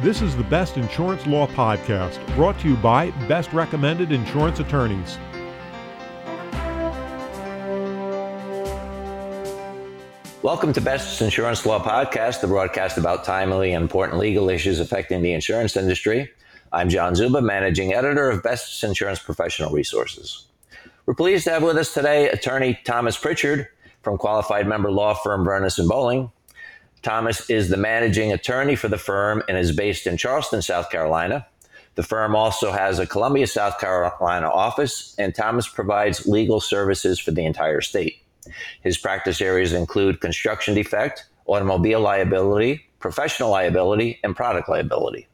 This is the Best Insurance Law Podcast, brought to you by Best Recommended Insurance Attorneys. Welcome to Best Insurance Law Podcast, the broadcast about timely and important legal issues affecting the insurance industry. I'm John Czuba, managing editor of Best Insurance Professional Resources. We're pleased to have with us today attorney Thomas Pritchard from qualified member law firm Vernis and Bowling. Thomas is the managing attorney for the firm and is based in Charleston, South Carolina. The firm also has a Columbia, South Carolina office, and Thomas provides legal services for the entire state. His practice areas include construction defect, automobile liability, professional liability, and product liability.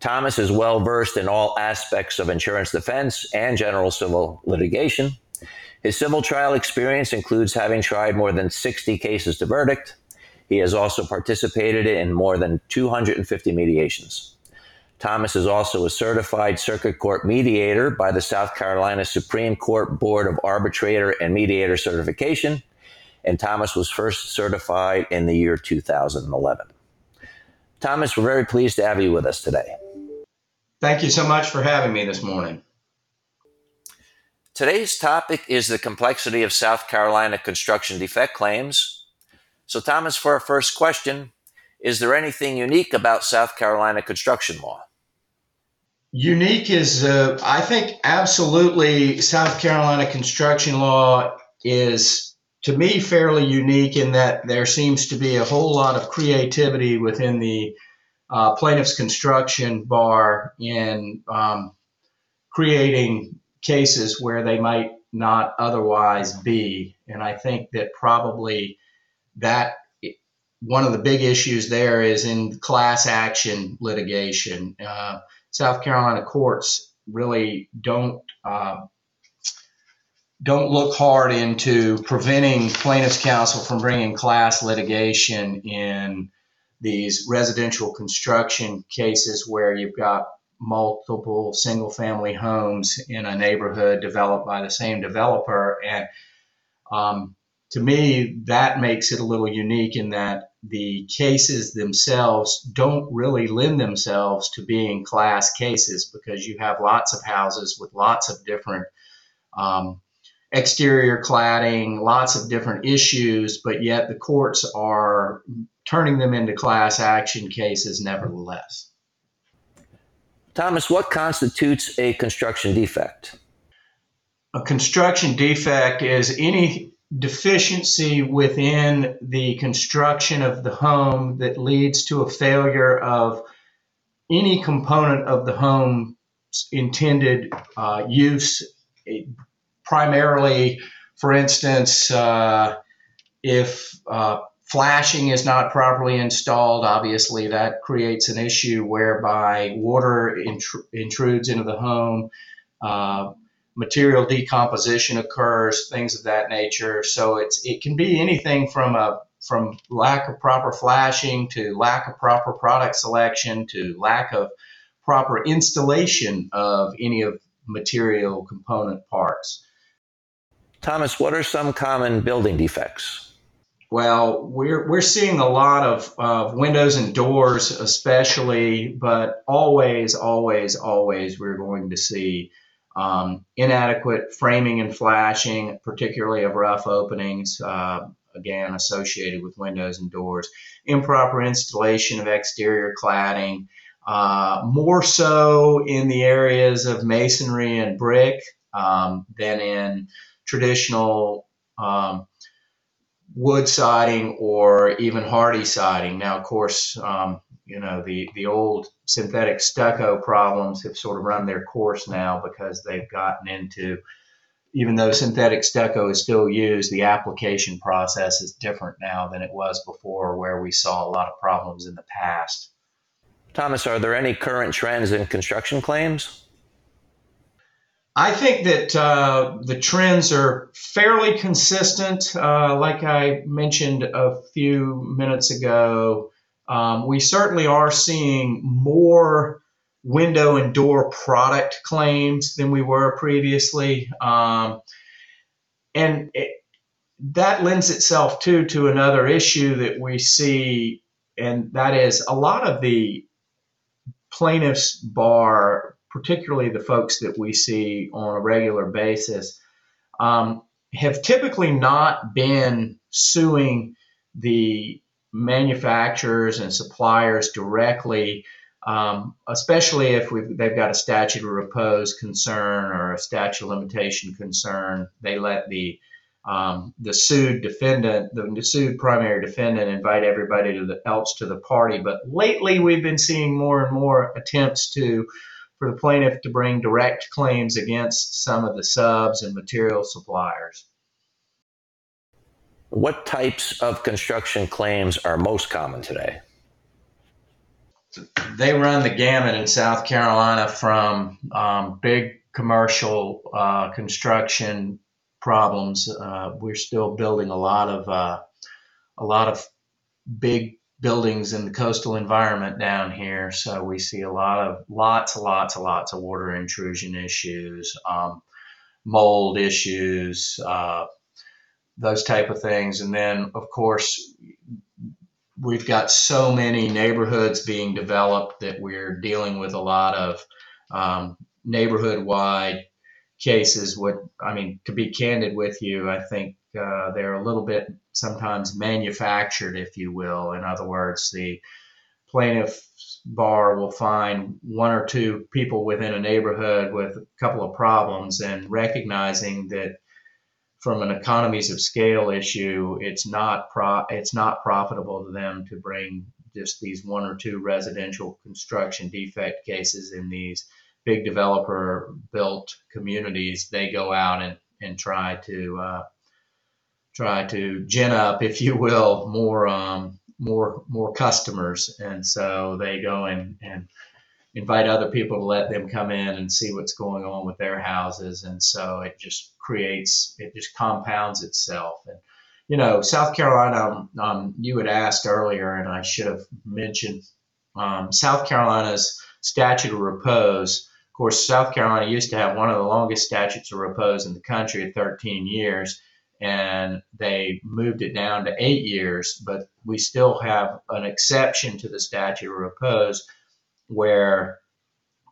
Thomas is well versed in all aspects of insurance defense and general civil litigation. His civil trial experience includes having tried more than 60 cases to verdict, he has also participated in more than 250 mediations. Thomas is also a certified circuit court mediator by the South Carolina Supreme Court Board of Arbitrator and Mediator Certification, and Thomas was first certified in the year 2011. Thomas, we're very pleased to have you with us today. Thank you so much for having me this morning. Today's topic is the complexity of South Carolina construction defect claims, so, Thomas, for our first question, is there anything unique about South Carolina construction law? Unique is, uh, I think, absolutely South Carolina construction law is, to me, fairly unique in that there seems to be a whole lot of creativity within the uh, plaintiff's construction bar in um, creating cases where they might not otherwise be. And I think that probably that one of the big issues there is in class action litigation. Uh, South Carolina courts really don't uh, don't look hard into preventing plaintiffs' counsel from bringing class litigation in these residential construction cases where you've got multiple single family homes in a neighborhood developed by the same developer and um, to me, that makes it a little unique in that the cases themselves don't really lend themselves to being class cases because you have lots of houses with lots of different um, exterior cladding, lots of different issues, but yet the courts are turning them into class action cases nevertheless. Thomas, what constitutes a construction defect? A construction defect is any deficiency within the construction of the home that leads to a failure of any component of the home's intended uh, use. Primarily, for instance, uh, if uh, flashing is not properly installed, obviously that creates an issue whereby water intr- intrudes into the home. Material decomposition occurs, things of that nature. So it's it can be anything from a from lack of proper flashing to lack of proper product selection to lack of proper installation of any of material component parts. Thomas, what are some common building defects? Well, we're, we're seeing a lot of, of windows and doors, especially, but always, always, always, we're going to see um, inadequate framing and flashing, particularly of rough openings, uh, again associated with windows and doors, improper installation of exterior cladding, uh, more so in the areas of masonry and brick um, than in traditional um, wood siding or even Hardie siding. Now, of course, um, you know the the old synthetic stucco problems have sort of run their course now because they've gotten into even though synthetic stucco is still used, the application process is different now than it was before, where we saw a lot of problems in the past. Thomas, are there any current trends in construction claims? I think that uh, the trends are fairly consistent. Uh, like I mentioned a few minutes ago, um, we certainly are seeing more window and door product claims than we were previously. Um, and it, that lends itself too to another issue that we see, and that is a lot of the plaintiffs bar, particularly the folks that we see on a regular basis, um, have typically not been suing the manufacturers and suppliers directly, um, especially if they've got a statute of repose concern or a statute of limitation concern. They let the um, the sued defendant, the sued primary defendant, invite everybody to the, else to the party. But lately, we've been seeing more and more attempts to for the plaintiff to bring direct claims against some of the subs and material suppliers. What types of construction claims are most common today? They run the gamut in South Carolina from um, big commercial uh, construction problems. Uh, we're still building a lot of uh, a lot of big buildings in the coastal environment down here, so we see a lot of lots lots lots of water intrusion issues, um, mold issues, uh, those type of things. And then, of course, we've got so many neighborhoods being developed that we're dealing with a lot of um, neighborhood wide cases. What I mean, to be candid with you, I think uh, they're a little bit sometimes manufactured, if you will. In other words, the plaintiff bar will find one or two people within a neighborhood with a couple of problems and recognizing that from an economies of scale issue, it's not pro- it's not profitable to them to bring just these one or two residential construction defect cases in these big developer built communities. They go out and, and try to uh, try to gin up, if you will, more um, more more customers, and so they go and and invite other people to let them come in and see what's going on with their houses. And so it just creates it just compounds itself. And you know south carolina um, you had asked earlier and i should have mentioned um, south carolina's statute of repose. Of course south carolina used to have one of the longest statutes of repose in the country at 13 years and they moved it down to eight years. But we still have an exception to the statute of repose where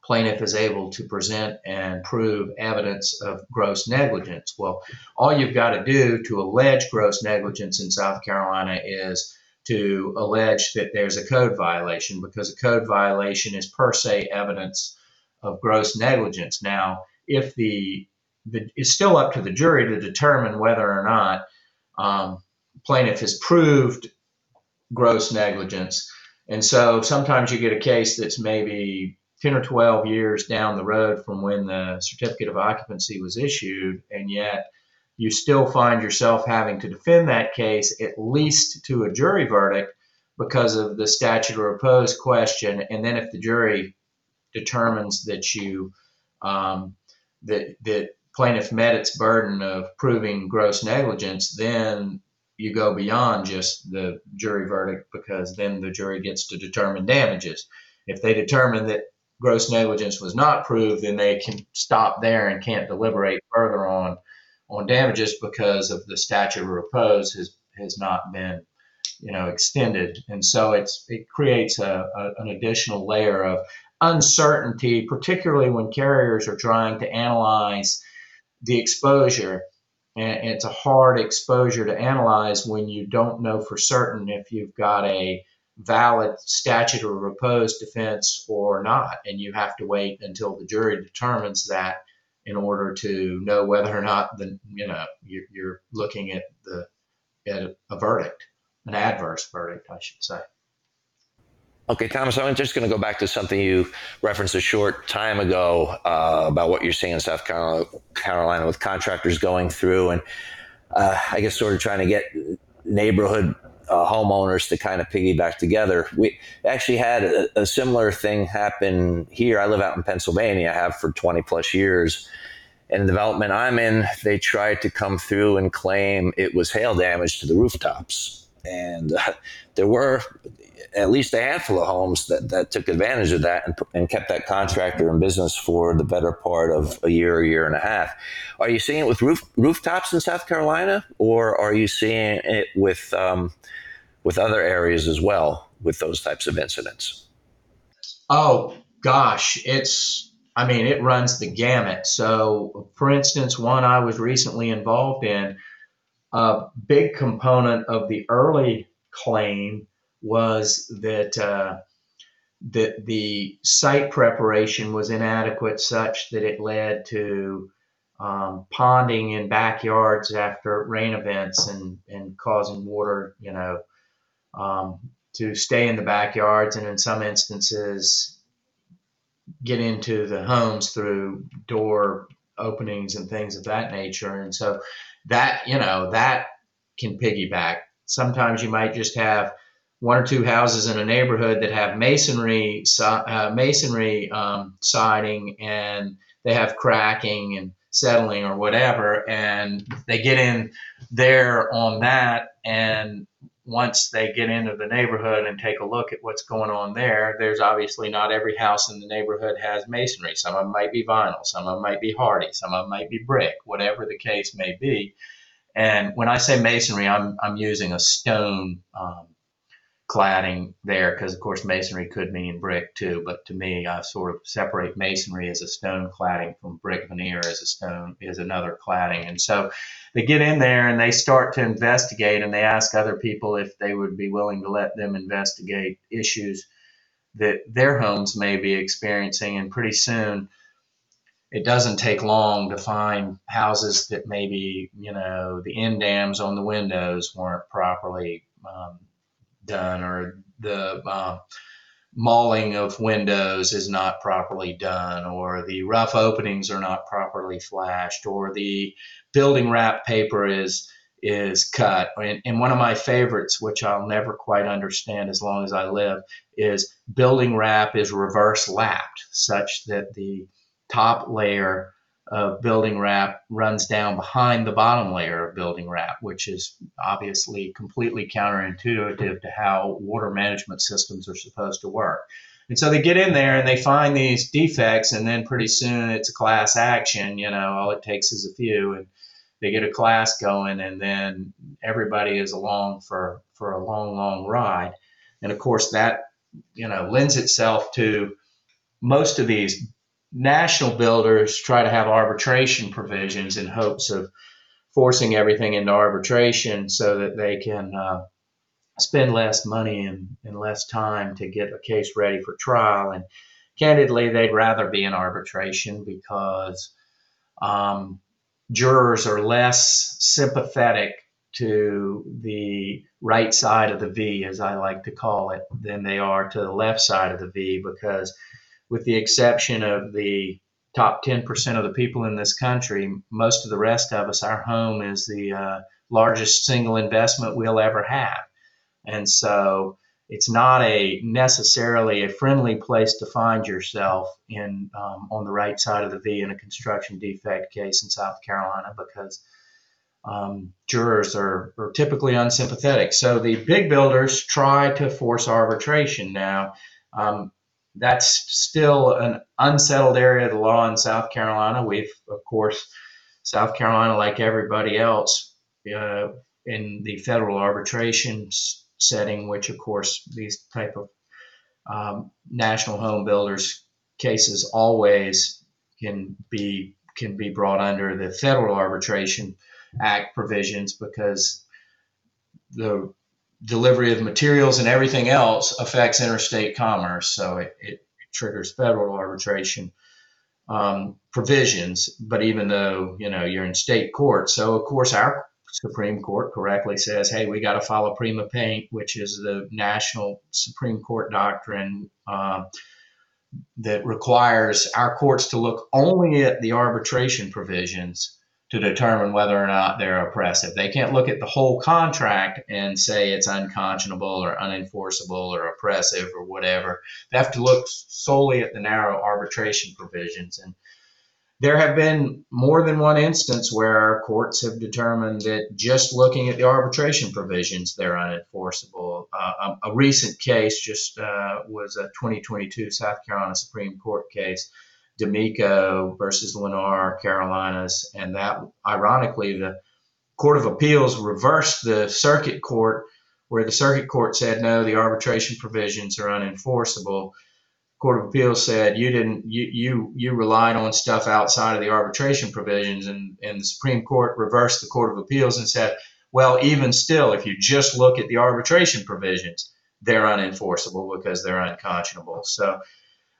plaintiff is able to present and prove evidence of gross negligence. Well, all you've got to do to allege gross negligence in South Carolina is to allege that there's a code violation because a code violation is per se evidence of gross negligence. Now, if the, the it's still up to the jury to determine whether or not um, plaintiff has proved gross negligence. And so sometimes you get a case that's maybe 10 or 12 years down the road from when the certificate of occupancy was issued, and yet you still find yourself having to defend that case at least to a jury verdict because of the statute of repose question. And then if the jury determines that you um, that that plaintiff met its burden of proving gross negligence, then you go beyond just the jury verdict because then the jury gets to determine damages. If they determine that gross negligence was not proved, then they can stop there and can't deliberate further on on damages because of the statute of repose has has not been you know extended, and so it's it creates a, a an additional layer of uncertainty, particularly when carriers are trying to analyze the exposure and it's a hard exposure to analyze when you don't know for certain if you've got a valid statute of repose defense or not. And you have to wait until the jury determines that in order to know whether or not the you know you're looking at the at a verdict, an adverse verdict, I should say. Okay, Thomas, I'm just going to go back to something you referenced a short time ago uh, about what you're seeing in South Carolina with contractors going through and uh, I guess sort of trying to get neighborhood uh, homeowners to kind of piggyback together. We actually had a, a, similar thing happen here. I live out in Pennsylvania, I have for 20 plus years. And the development I'm in, they tried to come through and claim it was hail damage to the rooftops. And uh, there were at least a handful of homes that, that took advantage of that and, and kept that contractor in business for the better part of a year, a year and a half. Are you seeing it with roof, rooftops in South Carolina, or are you seeing it with um, with other areas as well with those types of incidents? Oh, gosh, it's I mean, it runs the gamut. So, for instance, one I was recently involved in, a big component of the early claim was that uh, that the site preparation was inadequate, such that it led to um, ponding in backyards after rain events and and causing water, you know, um, to stay in the backyards, and in some instances get into the homes through door openings and things of that nature. And so that, you know, that can piggyback. Sometimes you might just have one or two houses in a neighborhood that have masonry uh, masonry um, siding and they have cracking and settling or whatever and they get in there on that and once they get into the neighborhood and take a look at what's going on there, there's obviously not every house in the neighborhood has masonry. Some of them might be vinyl, some of them might be Hardie some of them might be brick, whatever the case may be. And when I say masonry, I'm, I'm using a stone um, cladding there because, of course, masonry could mean brick too. But to me, I sort of separate masonry as a stone cladding from brick veneer as a stone is another cladding. And so they get in there and they start to investigate and they ask other people if they would be willing to let them investigate issues that their homes may be experiencing. And pretty soon, it doesn't take long to find houses that maybe you know the end dams on the windows weren't properly um, done or the uh, mauling of windows is not properly done or the rough openings are not properly flashed or the building wrap paper is is cut. And, and one of my favorites which i'll never quite understand as long as i live is building wrap is reverse lapped such that the top layer of building wrap runs down behind the bottom layer of building wrap, which is obviously completely counterintuitive to how water management systems are supposed to work. And so they get in there and they find these defects, and then pretty soon it's a class action. You know, all it takes is a few, and they get a class going, and then everybody is along for for a long, long ride. And of course, that you know lends itself to most of these national builders try to have arbitration provisions in hopes of forcing everything into arbitration so that they can uh, spend less money and, and less time to get a case ready for trial. And candidly, they'd rather be in arbitration because um, jurors are less sympathetic to the right side of the V, as I like to call it, than they are to the left side of the V because with the exception of the top 10% of the people in this country, most of the rest of us, our home is the uh, largest single investment we'll ever have. And so it's not a necessarily a friendly place to find yourself in um, on the right side of the V in a construction defect case in South Carolina because um, jurors are, are typically unsympathetic. So the big builders try to force arbitration. Now, um, that's still an unsettled area of the law in South Carolina. We've, of course, South Carolina, like everybody else, uh, in the federal arbitration setting, which of course these type of um, national home builders cases always can be can be brought under the Federal Arbitration Act provisions because the delivery of materials and everything else affects interstate commerce. So it, it, triggers federal arbitration um, provisions. But even though, you know, you're in state court, so of course our Supreme Court correctly says, hey, we got to follow prima paint, which is the national Supreme Court doctrine uh, that requires our courts to look only at the arbitration provisions to determine whether or not they're oppressive. They can't look at the whole contract and say it's unconscionable or unenforceable or oppressive or whatever. They have to look solely at the narrow arbitration provisions. And there have been more than one instance where our courts have determined that just looking at the arbitration provisions, they're unenforceable. Uh, a, a, recent case just uh, was a 2022 South Carolina Supreme Court case D'Amico versus Lennar, Carolinas, and that ironically the Court of Appeals reversed the circuit court where the circuit court said no, the arbitration provisions are unenforceable. Court of Appeals said you didn't you you you relied on stuff outside of the arbitration provisions, and and the Supreme Court reversed the Court of Appeals and said, well, even still, if you just look at the arbitration provisions, they're unenforceable because they're unconscionable. So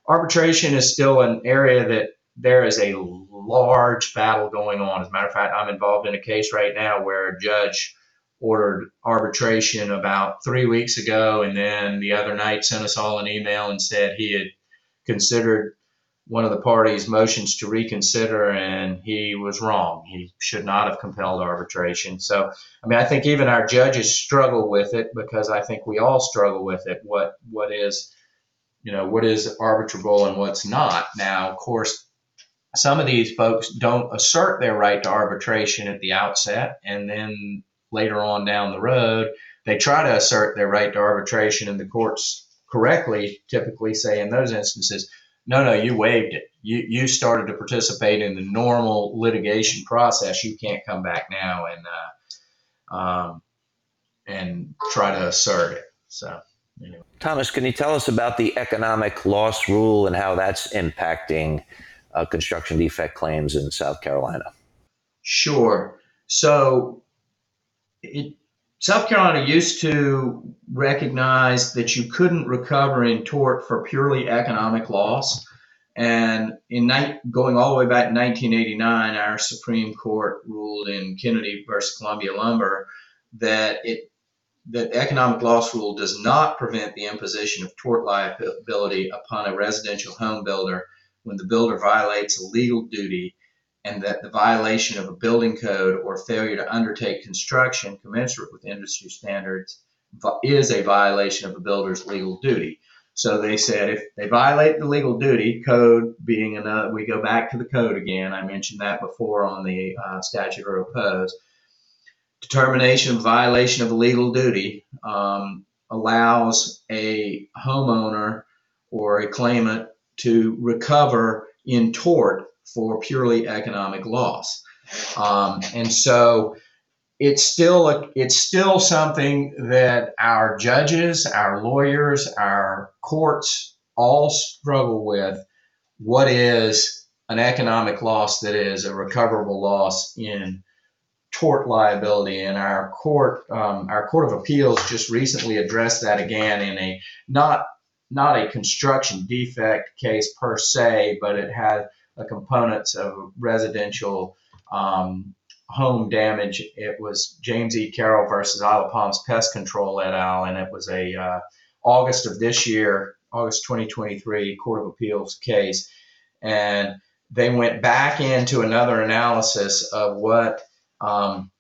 arbitration is still an area that there is a large battle going on. As a matter of fact, I'm involved in a case right now where a judge ordered arbitration about three weeks ago, and then the other night sent us all an email and said he had considered one of the parties' motions to reconsider, and he was wrong. He should not have compelled arbitration. So, I mean, I think even our judges struggle with it because I think we all struggle with it. What what is, you know, what is arbitrable and what's not? Now, of course, some of these folks don't assert their right to arbitration at the outset, and then later on down the road, they try to assert their right to arbitration, and the courts correctly typically say in those instances no, no, you waived it. You you started to participate in the normal litigation process. You can't come back now and uh, um, and try to assert it. So. Anyway. Thomas, can you tell us about the economic loss rule and how that's impacting uh, construction defect claims in South Carolina? Sure. So, it, South Carolina used to recognize that you couldn't recover in tort for purely economic loss. And in going all the way back to 1989, our Supreme Court ruled in Kennedy versus Columbia Lumber that it that economic loss rule does not prevent the imposition of tort liability upon a residential home builder when the builder violates a legal duty and that the violation of a building code or failure to undertake construction commensurate with industry standards is a violation of a builder's legal duty. So they said if they violate the legal duty, code being another, we go back to the code again. I mentioned that before on the uh, statute of repose. Determination of violation of a legal duty um, allows a homeowner or a claimant to recover in tort for purely economic loss. Um, and so it's still a, it's still something that our judges, our lawyers, our courts all struggle with. What is an economic loss that is a recoverable loss in tort liability? And our court, um, our court of appeals, just recently addressed that again in a not not a construction defect case per se, but it had a components of residential um, home damage. It was James E. Carroll versus Isle of Palms Pest Control et al. And it was a uh, August of this year, August 2023 Court of Appeals case. And they went back into another analysis of what um,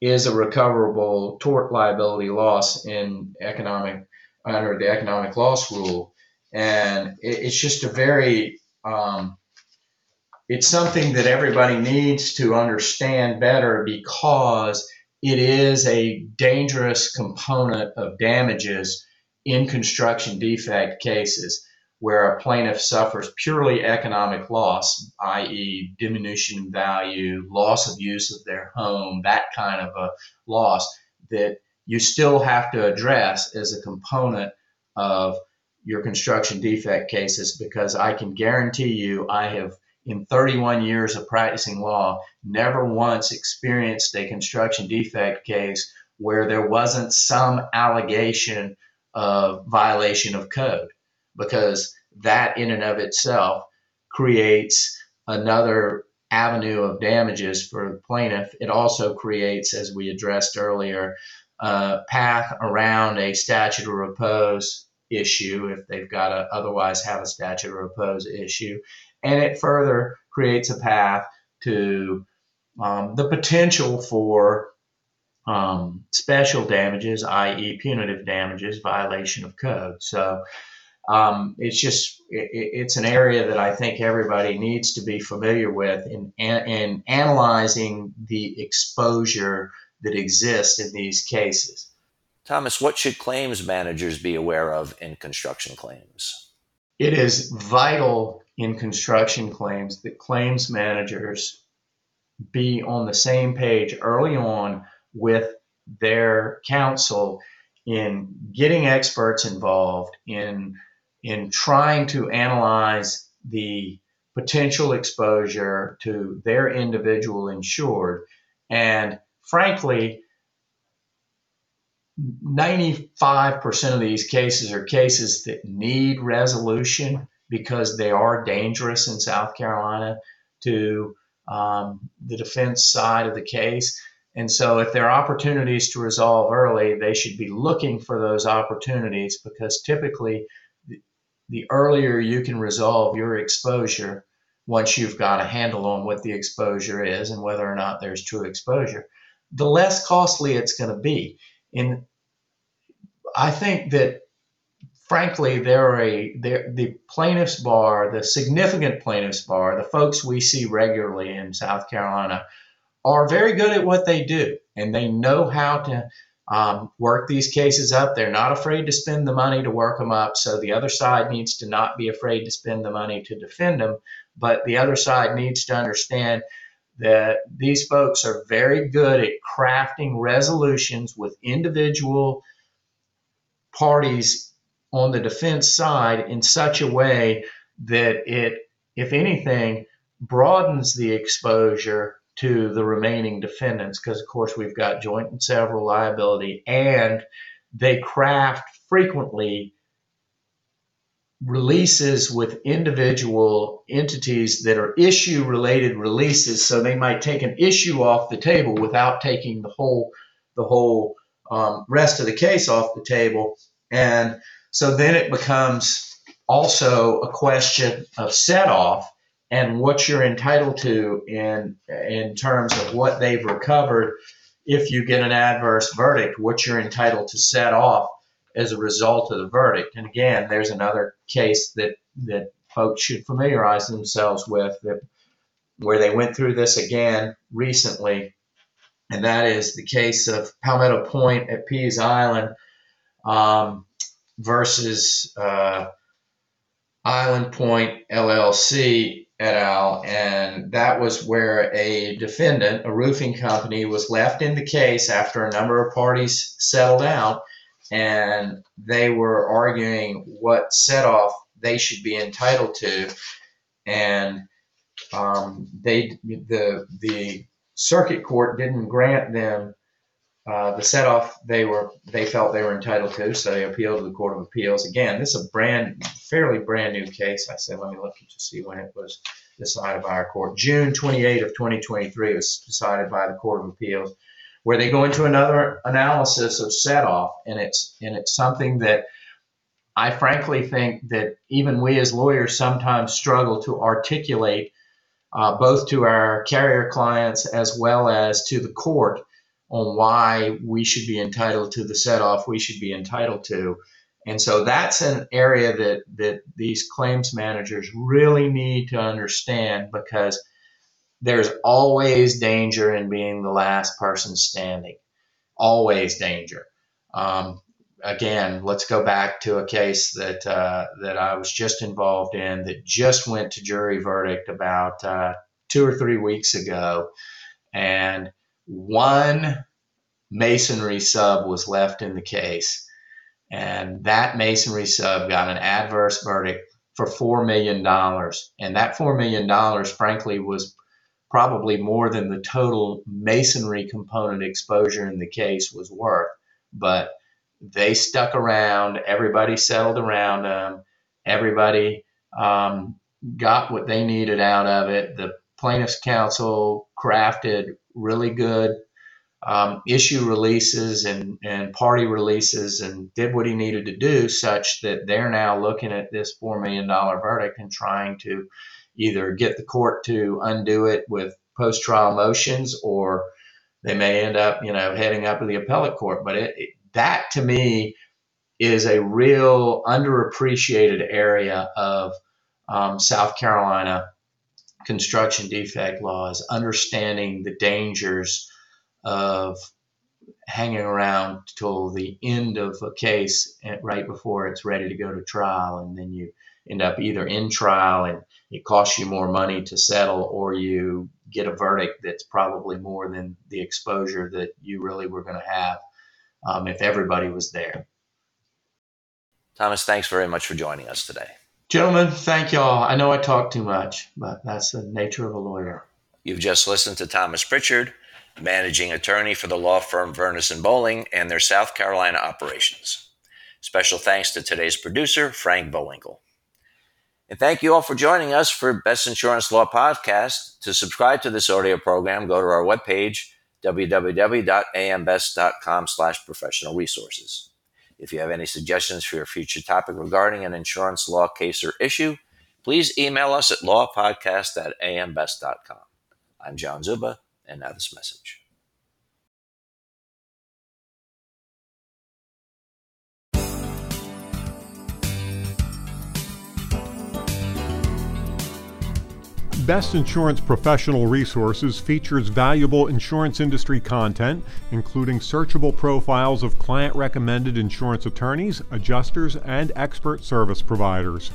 is a recoverable tort liability loss in economic under the economic loss rule. And it, it's just a very um, it's something that everybody needs to understand better because it is a dangerous component of damages in construction defect cases where a plaintiff suffers purely economic loss, i.e., diminution in value, loss of use of their home, that kind of a loss that you still have to address as a component of your construction defect cases because I can guarantee you I have in 31 years of practicing law, never once experienced a construction defect case where there wasn't some allegation of violation of code, because that in and of itself creates another avenue of damages for the plaintiff. It also creates, as we addressed earlier, a path around a statute of repose issue if they've got to otherwise have a statute of repose issue and it further creates a path to um, the potential for um, special damages, i.e., punitive damages, violation of code. So um, it's just it, it's an area that I think everybody needs to be familiar with in, in analyzing the exposure that exists in these cases. Thomas, what should claims managers be aware of in construction claims? It is vital in construction claims that claims managers be on the same page early on with their counsel in getting experts involved in in trying to analyze the potential exposure to their individual insured. And frankly, 95% of these cases are cases that need resolution because they are dangerous in South Carolina to um, the defense side of the case. And so, if there are opportunities to resolve early, they should be looking for those opportunities because typically, the, earlier you can resolve your exposure, once you've got a handle on what the exposure is and whether or not there's true exposure, the less costly it's going to be. And I think that frankly, they're a the plaintiffs bar, the significant plaintiffs bar, the folks we see regularly in South Carolina, are very good at what they do, and they know how to um, work these cases up. They're not afraid to spend the money to work them up. So the other side needs to not be afraid to spend the money to defend them, but the other side needs to understand that these folks are very good at crafting resolutions with individual parties on the defense side in such a way that it, if anything, broadens the exposure to the remaining defendants because, of course, we've got joint and several liability, and they craft frequently releases with individual entities that are issue related releases so they might take an issue off the table without taking the whole the whole um, rest of the case off the table. And so then it becomes also a question of set off and what you're entitled to in in terms of what they've recovered if you get an adverse verdict what you're entitled to set off as a result of the verdict. And again, there's another case that that folks should familiarize themselves with that where they went through this again recently, and that is the case of Palmetto Point at Pease Island um, versus uh, Island Point LLC et al. And that was where a defendant, a roofing company, was left in the case after a number of parties settled out and they were arguing what set off they should be entitled to, and um, they the the circuit court didn't grant them uh, the set off they were they felt they were entitled to, so they appealed to the Court of Appeals. Again, this is a brand fairly brand new case. I said, let me look to see when it was decided by our court. June 28 of 2023 was decided by the Court of Appeals where they go into another analysis of set off, and it's and it's something that I frankly think that even we as lawyers sometimes struggle to articulate, uh, both to our carrier clients as well as to the court, on why we should be entitled to the set off we should be entitled to. And so that's an area that, that these claims managers really need to understand because there's always danger in being the last person standing. Always danger. Um, again, let's go back to a case that uh, that I was just involved in that just went to jury verdict about uh, two or three weeks ago, and one masonry sub was left in the case, and that masonry sub got an adverse verdict for four million dollars, and that four million dollars, frankly, was probably more than the total masonry component exposure in the case was worth. But they stuck around, everybody settled around them, everybody um, got what they needed out of it. The plaintiff's counsel crafted really good um, issue releases and, and party releases and did what he needed to do, such that they're now looking at this $4 million verdict and trying to either get the court to undo it with post trial motions or they may end up, you know, heading up to the appellate court. But it, it, that to me is a real underappreciated area of um, South Carolina construction defect laws, understanding the dangers of hanging around till the end of a case right before it's ready to go to trial, and then you end up either in trial and it costs you more money to settle, or you get a verdict that's probably more than the exposure that you really were going to have um, if everybody was there. Thomas, thanks very much for joining us today. Gentlemen, thank y'all. I know I talk too much, but that's the nature of a lawyer. You've just listened to Thomas Pritchard, managing attorney for the law firm Vernis and Bowling and their South Carolina operations. Special thanks to today's producer, Frank Bowinkle. And thank you all for joining us for Best Insurance Law Podcast. To subscribe to this audio program, go to our webpage, www.ambest.com slash professional resources. If you have any suggestions for your future topic regarding an insurance law case or issue, please email us at lawpodcast at ambest.com. I'm John Czuba, and now this message. Best Insurance Professional Resources features valuable insurance industry content, including searchable profiles of client recommended insurance attorneys, adjusters, and expert service providers.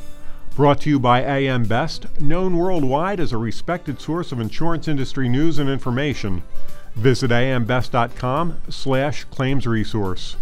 Brought to you by AM Best, known worldwide as a respected source of insurance industry news and information. Visit ambest.com slash claims resource.